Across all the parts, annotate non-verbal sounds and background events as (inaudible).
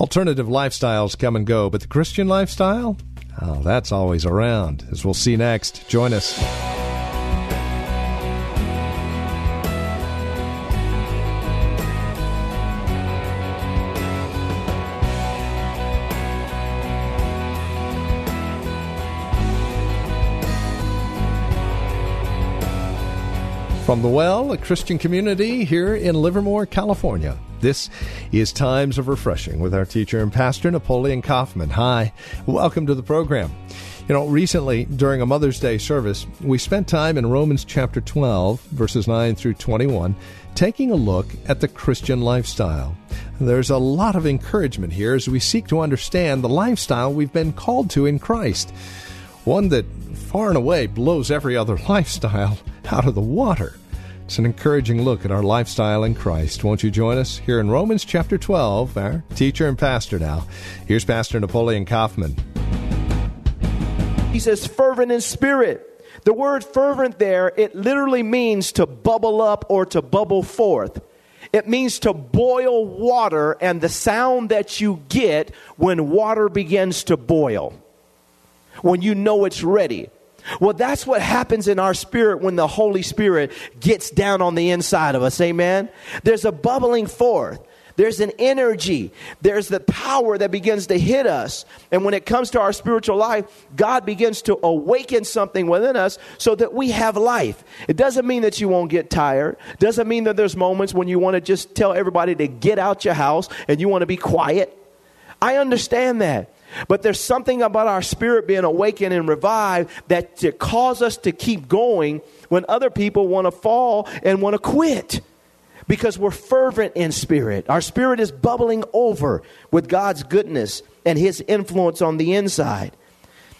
Alternative lifestyles come and go, but the Christian lifestyle? Oh, that's always around. As we'll see next. Join us. From the Well, a Christian community here in Livermore, California. This is Times of Refreshing with our teacher and pastor, Napoleon Kaufman. Hi, welcome to the program. You know, recently during a Mother's Day service, we spent time in Romans chapter 12, verses 9 through 21, taking a look at the Christian lifestyle. There's a lot of encouragement here as we seek to understand the lifestyle we've been called to in Christ, one that far and away blows every other (laughs) lifestyle out of the water. It's an encouraging look at our lifestyle in Christ. Won't you join us here in Romans chapter 12, our teacher and pastor now? Here's Pastor Napoleon Kaufman. He says, fervent in spirit. The word fervent there, it literally means to bubble up or to bubble forth. It means to boil water and the sound that you get when water begins to boil, when you know it's ready. Well, that's what happens in our spirit when the Holy Spirit gets down on the inside of us. Amen. There's a bubbling forth. There's an energy. There's the power that begins to hit us. And when it comes to our spiritual life, God begins to awaken something within us so that we have life. It doesn't mean that you won't get tired. It doesn't mean that there's moments when you want to just tell everybody to get out your house and you want to be quiet. I understand that. But there's something about our spirit being awakened and revived that to cause us to keep going when other people want to fall and want to quit. Because we're fervent in spirit. Our spirit is bubbling over with God's goodness and his influence on the inside.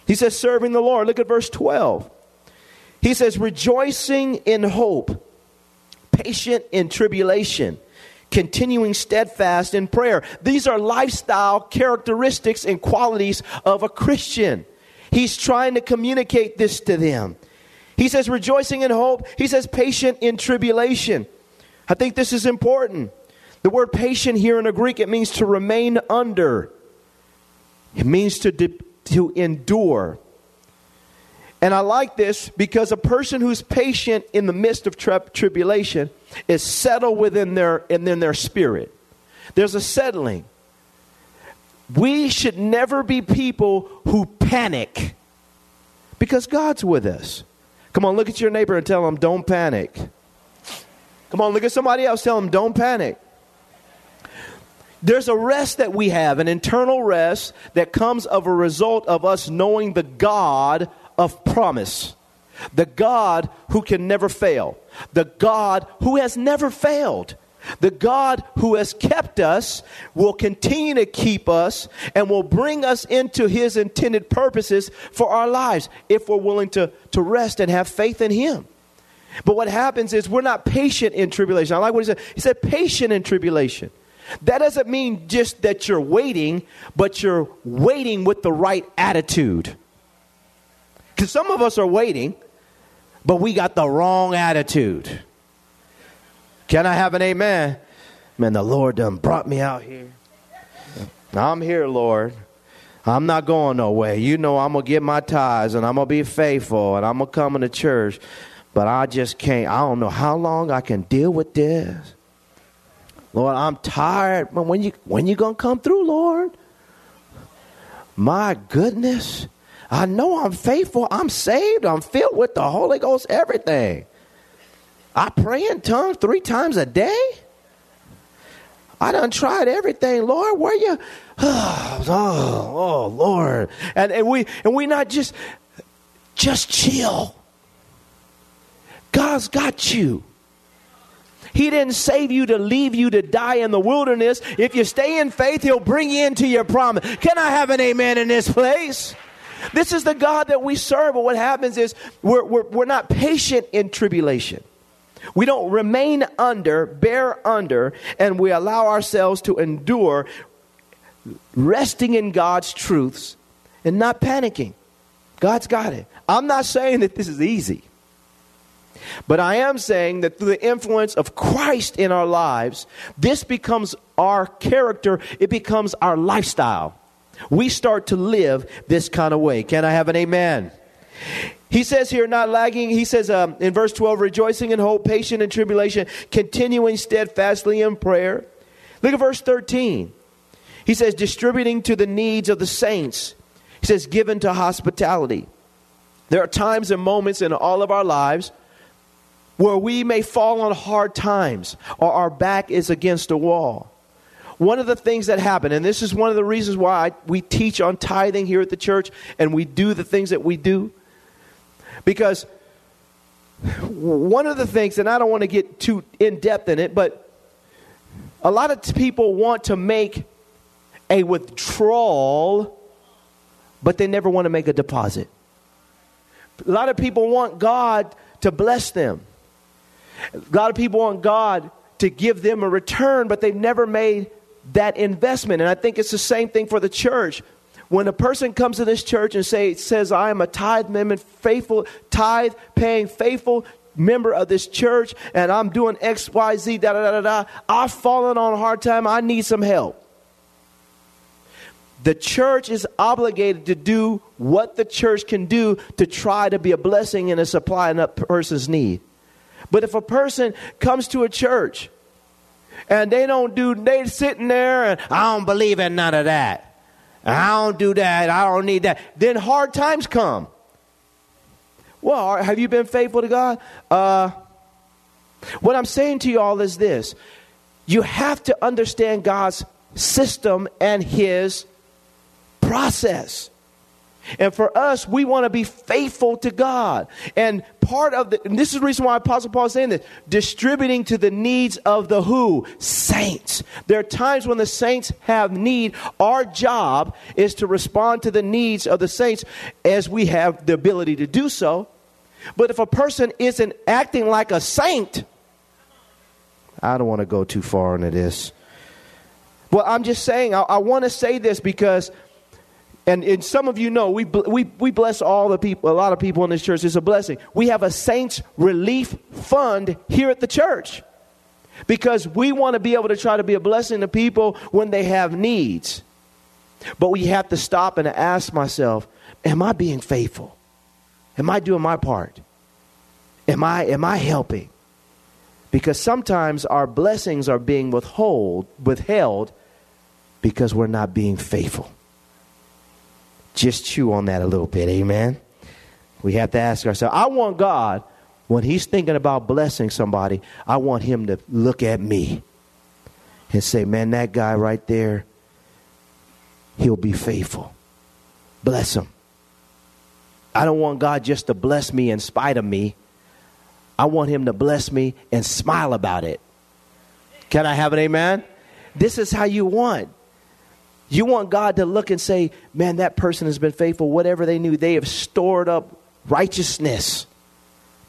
He says, serving the Lord. Look at verse 12. He says, rejoicing in hope, patient in tribulation continuing steadfast in prayer. These are lifestyle characteristics and qualities of a Christian. He's trying to communicate this to them. He says, rejoicing in hope. He says, patient in tribulation. I think this is important. The word patient here in the Greek, it means to remain under, it means to, to endure. And I like this because a person who's patient in the midst of tri- tribulation is settled within their, in their spirit. There's a settling. We should never be people who panic because God's with us. Come on, look at your neighbor and tell them, don't panic. Come on, look at somebody else, tell them, don't panic. There's a rest that we have, an internal rest that comes of a result of us knowing the God of promise. The God who can never fail. The God who has never failed. The God who has kept us will continue to keep us and will bring us into his intended purposes for our lives if we're willing to, to rest and have faith in him. But what happens is we're not patient in tribulation. I like what he said. He said, patient in tribulation. That doesn't mean just that you're waiting, but you're waiting with the right attitude. Some of us are waiting, but we got the wrong attitude. Can I have an amen? Man, the Lord done brought me out here. I'm here, Lord. I'm not going no way. You know I'm going to get my tithes and I'm going to be faithful and I'm going to come into church. But I just can't. I don't know how long I can deal with this. Lord, I'm tired. But when you when you to come through, Lord? My goodness. I know I'm faithful. I'm saved. I'm filled with the Holy Ghost, everything. I pray in tongues three times a day. I done tried everything, Lord. Where you? Oh, (sighs) oh, oh, Lord. And, and we and we not just just chill. God's got you. He didn't save you to leave you to die in the wilderness. If you stay in faith, He'll bring you into your promise. Can I have an amen in this place? This is the God that we serve. But what happens is we're, we're, we're not patient in tribulation. We don't remain under, bear under, and we allow ourselves to endure, resting in God's truths and not panicking. God's got it. I'm not saying that this is easy. But I am saying that through the influence of Christ in our lives, this becomes our character, it becomes our lifestyle. We start to live this kind of way. Can I have an amen? He says here, not lagging. He says um, in verse 12, rejoicing in hope, patient in tribulation, continuing steadfastly in prayer. Look at verse 13. He says, distributing to the needs of the saints. He says, given to hospitality. There are times and moments in all of our lives where we may fall on hard times or our back is against a wall. One of the things that happen, and this is one of the reasons why I, we teach on tithing here at the church and we do the things that we do, because one of the things, and I don't want to get too in depth in it, but a lot of people want to make a withdrawal, but they never want to make a deposit. A lot of people want God to bless them. A lot of people want God to give them a return, but they've never made that investment. And I think it's the same thing for the church. When a person comes to this church and say, says, I am a tithe member, faithful, tithe paying, faithful member of this church, and I'm doing X, Y, Z, da da da da, I've fallen on a hard time, I need some help. The church is obligated to do what the church can do to try to be a blessing and a supply in a person's need. But if a person comes to a church and they don't do, they sitting there and I don't believe in none of that. I don't do that. I don't need that. Then hard times come. Well, have you been faithful to God? Uh, what I'm saying to you all is this you have to understand God's system and His process. And for us, we want to be faithful to God. And part of the, and this is the reason why Apostle Paul is saying this, distributing to the needs of the who? Saints. There are times when the saints have need. Our job is to respond to the needs of the saints as we have the ability to do so. But if a person isn't acting like a saint, I don't want to go too far into this. Well, I'm just saying, I, I want to say this because and, and some of you know we, we, we bless all the people, a lot of people in this church. It's a blessing. We have a saints relief fund here at the church because we want to be able to try to be a blessing to people when they have needs. But we have to stop and ask myself, am I being faithful? Am I doing my part? Am I, am I helping? Because sometimes our blessings are being withhold, withheld because we're not being faithful. Just chew on that a little bit. Amen. We have to ask ourselves I want God, when He's thinking about blessing somebody, I want Him to look at me and say, Man, that guy right there, he'll be faithful. Bless him. I don't want God just to bless me in spite of me. I want Him to bless me and smile about it. Can I have an amen? This is how you want. You want God to look and say, man, that person has been faithful. Whatever they knew, they have stored up righteousness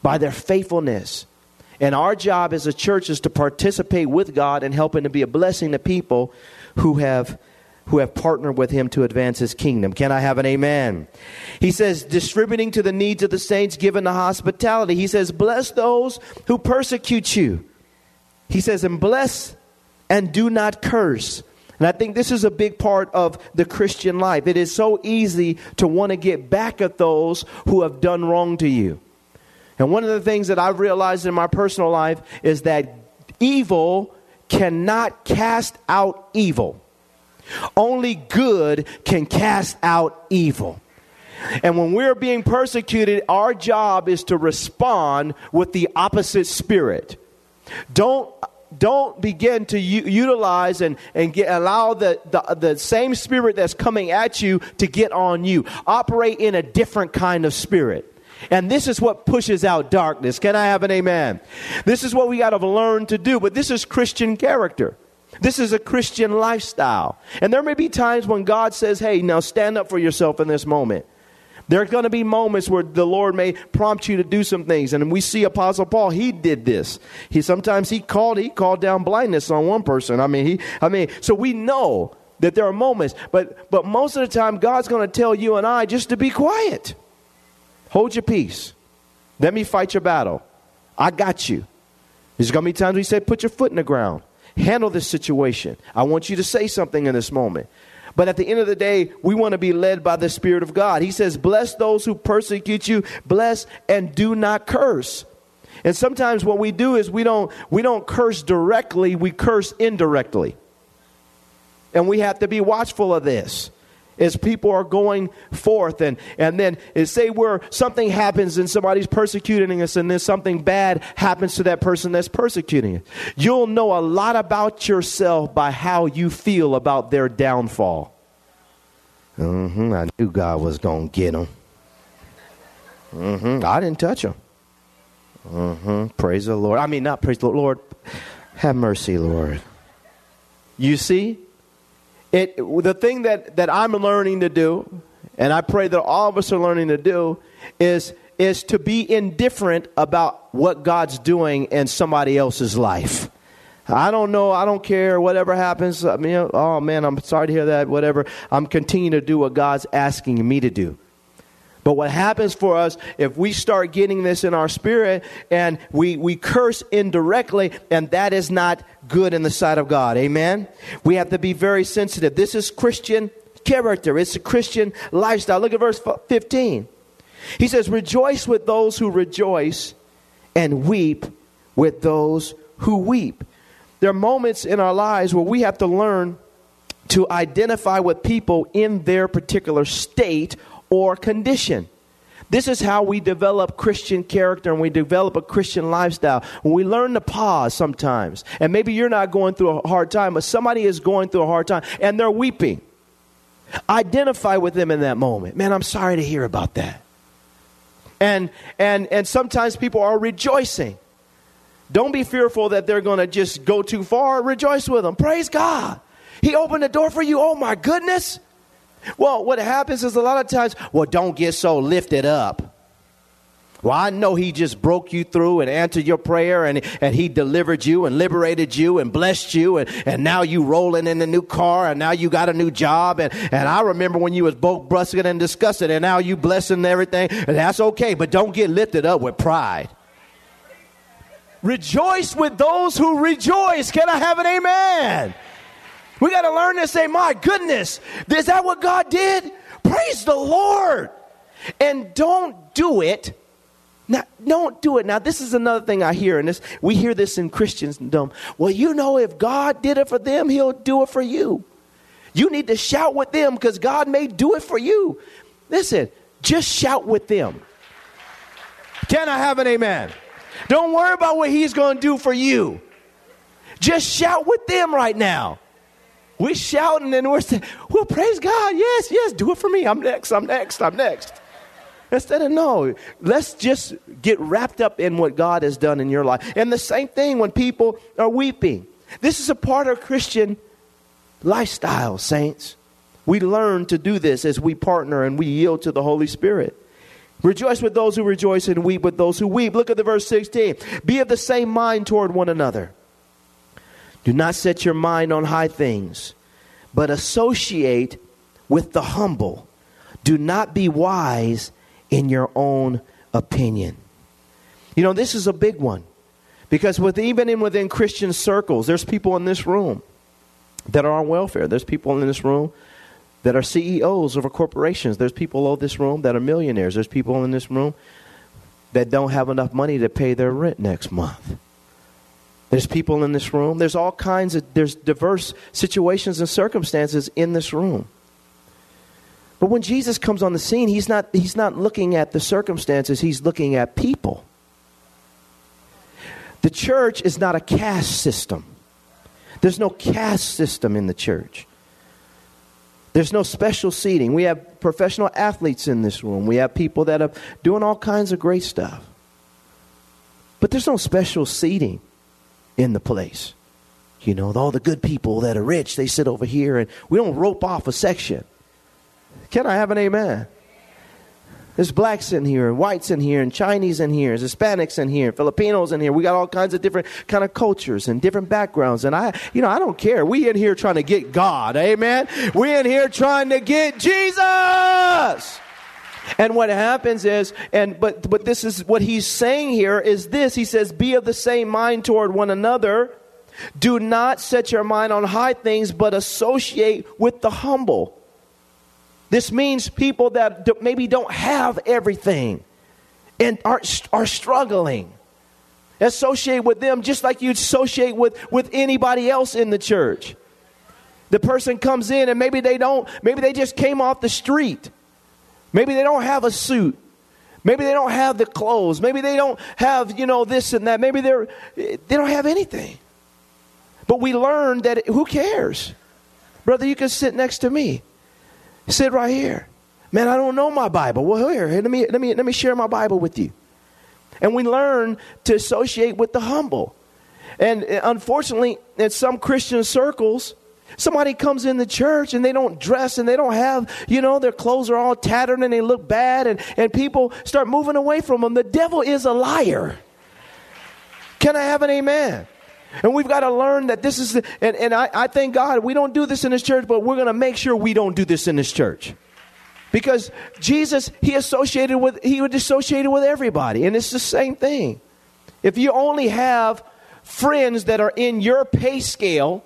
by their faithfulness. And our job as a church is to participate with God and helping to be a blessing to people who have who have partnered with him to advance his kingdom. Can I have an amen? He says, distributing to the needs of the saints, given the hospitality. He says, bless those who persecute you. He says, and bless and do not curse. And I think this is a big part of the Christian life. It is so easy to want to get back at those who have done wrong to you. And one of the things that I've realized in my personal life is that evil cannot cast out evil. Only good can cast out evil. And when we're being persecuted, our job is to respond with the opposite spirit. Don't don't begin to u- utilize and, and get, allow the, the, the same spirit that's coming at you to get on you. Operate in a different kind of spirit. And this is what pushes out darkness. Can I have an amen? This is what we got to learn to do. But this is Christian character. This is a Christian lifestyle. And there may be times when God says, hey, now stand up for yourself in this moment. There are going to be moments where the Lord may prompt you to do some things. And we see Apostle Paul, he did this. He sometimes he called, he called down blindness on one person. I mean, he I mean, so we know that there are moments, but but most of the time God's going to tell you and I just to be quiet. Hold your peace. Let me fight your battle. I got you. There's going to be times we say, put your foot in the ground. Handle this situation. I want you to say something in this moment. But at the end of the day, we want to be led by the Spirit of God. He says, Bless those who persecute you, bless and do not curse. And sometimes what we do is we don't, we don't curse directly, we curse indirectly. And we have to be watchful of this as people are going forth and, and then say where something happens and somebody's persecuting us and then something bad happens to that person that's persecuting us you'll know a lot about yourself by how you feel about their downfall. Mm-hmm, i knew god was going to get them mm-hmm, i didn't touch them mm-hmm, praise the lord. I mean not praise the lord. Have mercy lord. You see it, the thing that, that I'm learning to do, and I pray that all of us are learning to do, is, is to be indifferent about what God's doing in somebody else's life. I don't know. I don't care. Whatever happens. I mean, oh man, I'm sorry to hear that. Whatever. I'm continuing to do what God's asking me to do. But what happens for us if we start getting this in our spirit and we, we curse indirectly, and that is not good in the sight of God. Amen? We have to be very sensitive. This is Christian character, it's a Christian lifestyle. Look at verse 15. He says, Rejoice with those who rejoice, and weep with those who weep. There are moments in our lives where we have to learn to identify with people in their particular state or condition. This is how we develop Christian character and we develop a Christian lifestyle. When we learn to pause sometimes, and maybe you're not going through a hard time, but somebody is going through a hard time and they're weeping. Identify with them in that moment. Man, I'm sorry to hear about that. And and and sometimes people are rejoicing. Don't be fearful that they're going to just go too far. Rejoice with them. Praise God. He opened the door for you. Oh my goodness. Well, what happens is a lot of times, well, don't get so lifted up. Well, I know he just broke you through and answered your prayer and, and he delivered you and liberated you and blessed you and, and now you rolling in a new car and now you got a new job and, and I remember when you was both brusking and disgusted and now you blessing everything and that's okay, but don't get lifted up with pride. Rejoice with those who rejoice. Can I have an amen? We got to learn to say, my goodness, is that what God did? Praise the Lord. And don't do it. Now, don't do it. Now, this is another thing I hear, and this we hear this in Christendom. Well, you know, if God did it for them, He'll do it for you. You need to shout with them because God may do it for you. Listen, just shout with them. Can I have an amen? Don't worry about what He's going to do for you. Just shout with them right now. We're shouting and we're saying, well, praise God. Yes, yes, do it for me. I'm next, I'm next, I'm next. Instead of no, let's just get wrapped up in what God has done in your life. And the same thing when people are weeping. This is a part of Christian lifestyle, saints. We learn to do this as we partner and we yield to the Holy Spirit. Rejoice with those who rejoice and weep with those who weep. Look at the verse 16. Be of the same mind toward one another. Do not set your mind on high things, but associate with the humble. Do not be wise in your own opinion. You know, this is a big one because with even in within Christian circles, there's people in this room that are on welfare. There's people in this room that are CEOs of corporations. There's people in this room that are millionaires. There's people in this room that don't have enough money to pay their rent next month. There's people in this room. There's all kinds of, there's diverse situations and circumstances in this room. But when Jesus comes on the scene, he's not, he's not looking at the circumstances, he's looking at people. The church is not a caste system. There's no caste system in the church. There's no special seating. We have professional athletes in this room. We have people that are doing all kinds of great stuff. But there's no special seating in the place. You know, all the good people that are rich, they sit over here and we don't rope off a section. Can I have an amen? There's blacks in here, and whites in here, and Chinese in here, there's Hispanics in here, Filipinos in here. We got all kinds of different kind of cultures and different backgrounds. And I, you know, I don't care. We in here trying to get God. Amen. We in here trying to get Jesus. And what happens is, and but but this is what he's saying here is this. He says, "Be of the same mind toward one another. Do not set your mind on high things, but associate with the humble." This means people that maybe don't have everything and are, are struggling. Associate with them just like you'd associate with, with anybody else in the church. The person comes in and maybe they don't, maybe they just came off the street. Maybe they don't have a suit. Maybe they don't have the clothes. Maybe they don't have, you know, this and that. Maybe they're they don't have anything. But we learned that who cares? Brother, you can sit next to me. Sit right here. Man, I don't know my Bible. Well, here, let me, let me, let me share my Bible with you. And we learn to associate with the humble. And unfortunately, in some Christian circles, somebody comes in the church and they don't dress and they don't have, you know, their clothes are all tattered and they look bad, and, and people start moving away from them. The devil is a liar. Can I have an amen? And we've got to learn that this is, the, and, and I, I thank God we don't do this in this church, but we're going to make sure we don't do this in this church. Because Jesus, he associated with, he would associate with everybody. And it's the same thing. If you only have friends that are in your pay scale,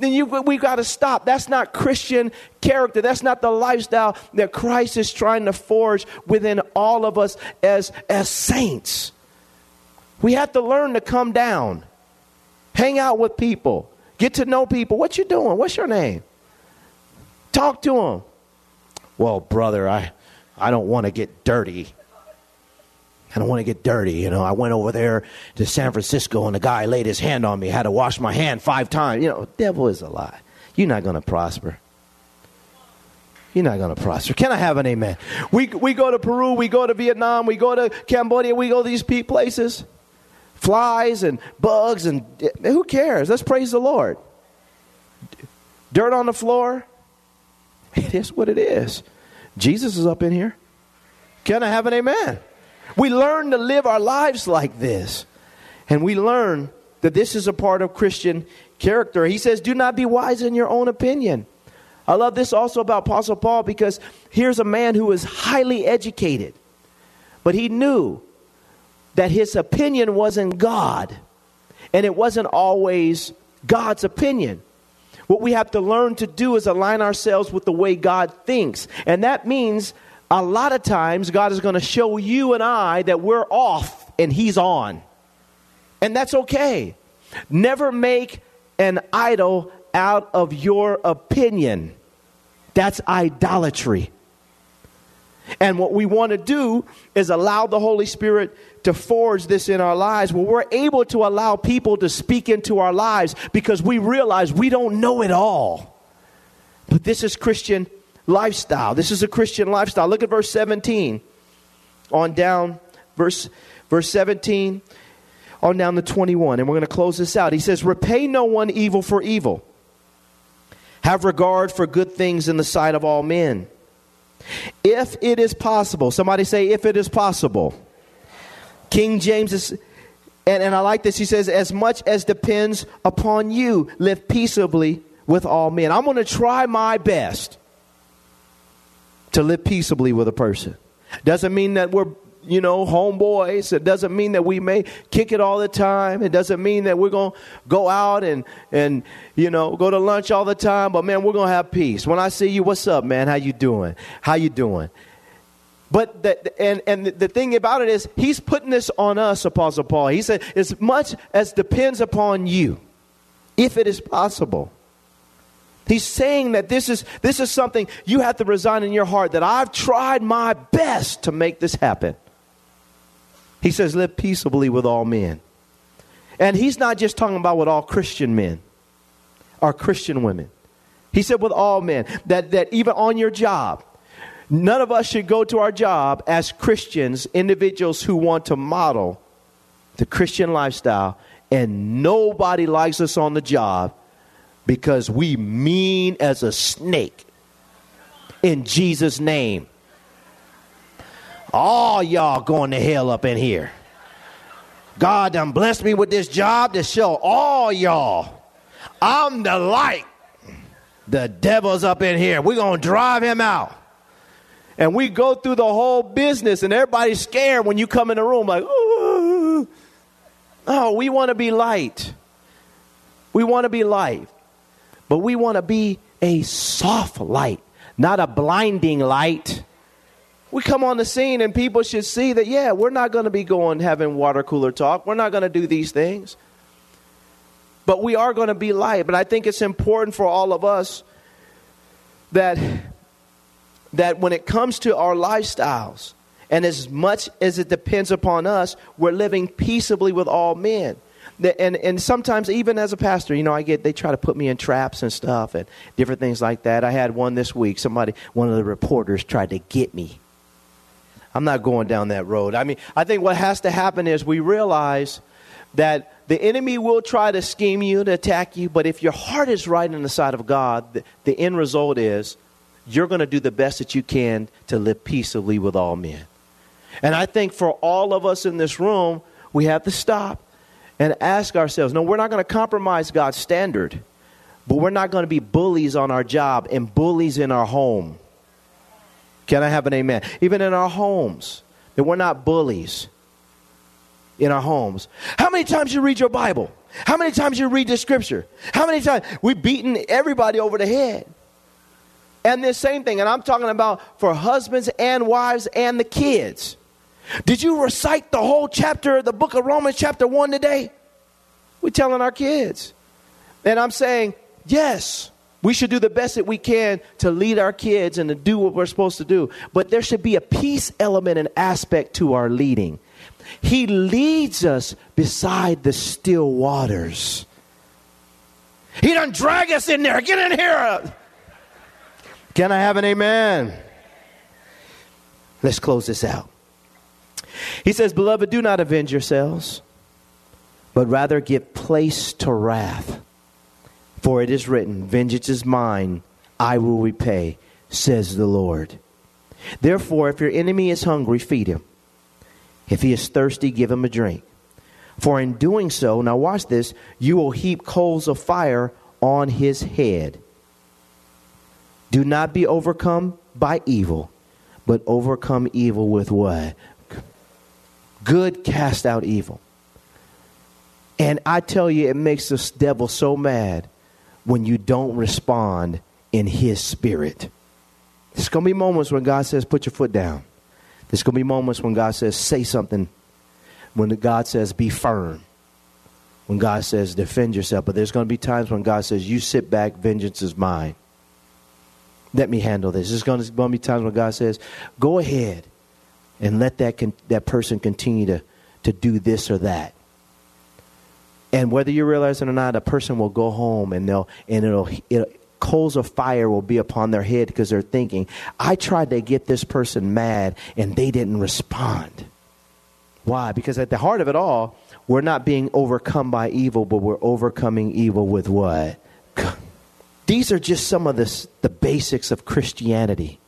then you, we've got to stop. That's not Christian character. That's not the lifestyle that Christ is trying to forge within all of us as, as saints. We have to learn to come down. Hang out with people. Get to know people. What you doing? What's your name? Talk to them. Well, brother, I, I don't want to get dirty. I don't want to get dirty. You know, I went over there to San Francisco and the guy laid his hand on me. Had to wash my hand five times. You know, devil is a lie. You're not going to prosper. You're not going to prosper. Can I have an amen? We, we go to Peru, we go to Vietnam, we go to Cambodia, we go to these places flies and bugs and eh, who cares? Let's praise the Lord. Dirt on the floor. It is what it is. Jesus is up in here. Can I have an amen? We learn to live our lives like this. And we learn that this is a part of Christian character. He says, Do not be wise in your own opinion. I love this also about Apostle Paul because here's a man who is highly educated, but he knew that his opinion wasn't God, and it wasn't always God's opinion. What we have to learn to do is align ourselves with the way God thinks. And that means a lot of times God is going to show you and I that we're off and He's on. And that's okay. Never make an idol out of your opinion. That's idolatry. And what we want to do is allow the Holy Spirit to forge this in our lives where we're able to allow people to speak into our lives because we realize we don't know it all. But this is Christian lifestyle. This is a Christian lifestyle. Look at verse 17 on down, verse, verse 17 on down to 21. And we're going to close this out. He says, Repay no one evil for evil, have regard for good things in the sight of all men. If it is possible, somebody say, if it is possible. King James is, and, and I like this, he says, as much as depends upon you, live peaceably with all men. I'm going to try my best to live peaceably with a person. Doesn't mean that we're you know, homeboys. It doesn't mean that we may kick it all the time. It doesn't mean that we're going to go out and, and, you know, go to lunch all the time. But, man, we're going to have peace. When I see you, what's up, man? How you doing? How you doing? But that, and, and the thing about it is, he's putting this on us, Apostle Paul. He said, as much as depends upon you, if it is possible. He's saying that this is, this is something you have to resign in your heart that I've tried my best to make this happen. He says, live peaceably with all men. And he's not just talking about with all Christian men or Christian women. He said, with all men, that, that even on your job, none of us should go to our job as Christians, individuals who want to model the Christian lifestyle, and nobody likes us on the job because we mean as a snake in Jesus' name. All y'all going to hell up in here. God done blessed me with this job to show all y'all I'm the light. The devil's up in here. We're going to drive him out. And we go through the whole business, and everybody's scared when you come in the room, like, Ooh. oh, we want to be light. We want to be light. But we want to be a soft light, not a blinding light. We come on the scene and people should see that, yeah, we're not going to be going having water cooler talk. We're not going to do these things. But we are going to be light. But I think it's important for all of us that, that when it comes to our lifestyles, and as much as it depends upon us, we're living peaceably with all men and and sometimes even as a pastor, you know, I get they try to put me in traps and stuff and different things like that. I had one this week. Somebody, one of the reporters, tried to get me. I'm not going down that road. I mean, I think what has to happen is we realize that the enemy will try to scheme you to attack you, but if your heart is right in the sight of God, the, the end result is you're going to do the best that you can to live peaceably with all men. And I think for all of us in this room, we have to stop and ask ourselves no, we're not going to compromise God's standard, but we're not going to be bullies on our job and bullies in our home. Can I have an amen? Even in our homes, that we're not bullies in our homes. How many times you read your Bible? How many times you read the scripture? How many times we've beaten everybody over the head? And this same thing, and I'm talking about for husbands and wives and the kids. Did you recite the whole chapter of the book of Romans, chapter 1 today? We're telling our kids. And I'm saying, yes, we should do the best that we can to lead our kids and to do what we're supposed to do. But there should be a peace element and aspect to our leading. He leads us beside the still waters. He doesn't drag us in there. Get in here. Can I have an amen? Let's close this out. He says, Beloved, do not avenge yourselves, but rather give place to wrath. For it is written, Vengeance is mine, I will repay, says the Lord. Therefore, if your enemy is hungry, feed him. If he is thirsty, give him a drink. For in doing so, now watch this, you will heap coals of fire on his head. Do not be overcome by evil, but overcome evil with what? Good cast out evil. And I tell you, it makes the devil so mad when you don't respond in his spirit. There's going to be moments when God says, put your foot down. There's going to be moments when God says, say something. When God says, be firm. When God says, defend yourself. But there's going to be times when God says, you sit back, vengeance is mine. Let me handle this. There's going to be times when God says, go ahead and let that, con- that person continue to, to do this or that. And whether you realize it or not, a person will go home and they'll and it'll, it'll coals of fire will be upon their head because they're thinking, I tried to get this person mad and they didn't respond. Why? Because at the heart of it all, we're not being overcome by evil, but we're overcoming evil with what? These are just some of the, the basics of Christianity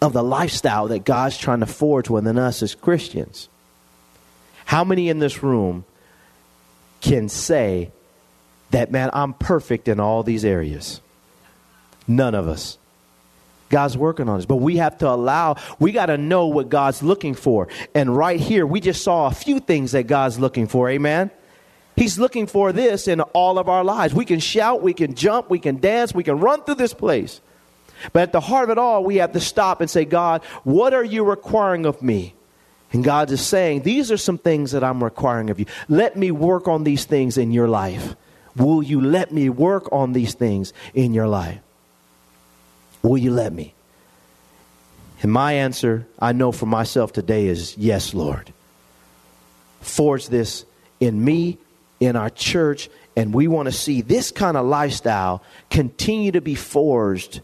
of the lifestyle that God's trying to forge within us as Christians. How many in this room can say that, man, I'm perfect in all these areas? None of us. God's working on us, but we have to allow, we got to know what God's looking for. And right here, we just saw a few things that God's looking for. Amen. He's looking for this in all of our lives. We can shout, we can jump, we can dance, we can run through this place. But at the heart of it all, we have to stop and say, God, what are you requiring of me? And God is saying, These are some things that I'm requiring of you. Let me work on these things in your life. Will you let me work on these things in your life? Will you let me? And my answer, I know for myself today, is yes, Lord. Forge this in me, in our church, And we want to see this kind of lifestyle continue to be forged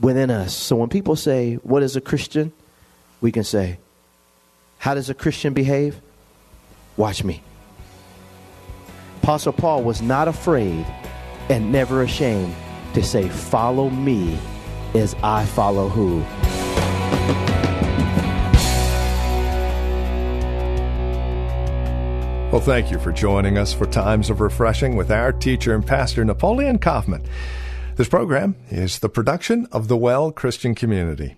within us. So when people say, What is a Christian? we can say, How does a Christian behave? Watch me. Apostle Paul was not afraid and never ashamed to say, Follow me as I follow who? Well, thank you for joining us for Times of Refreshing with our teacher and pastor, Napoleon Kaufman. This program is the production of the Well Christian Community.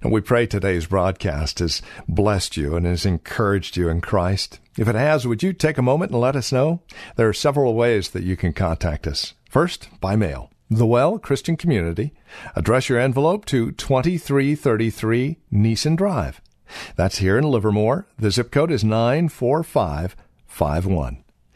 And we pray today's broadcast has blessed you and has encouraged you in Christ. If it has, would you take a moment and let us know? There are several ways that you can contact us. First, by mail. The Well Christian Community. Address your envelope to 2333 Nissen Drive. That's here in Livermore. The zip code is 945 51.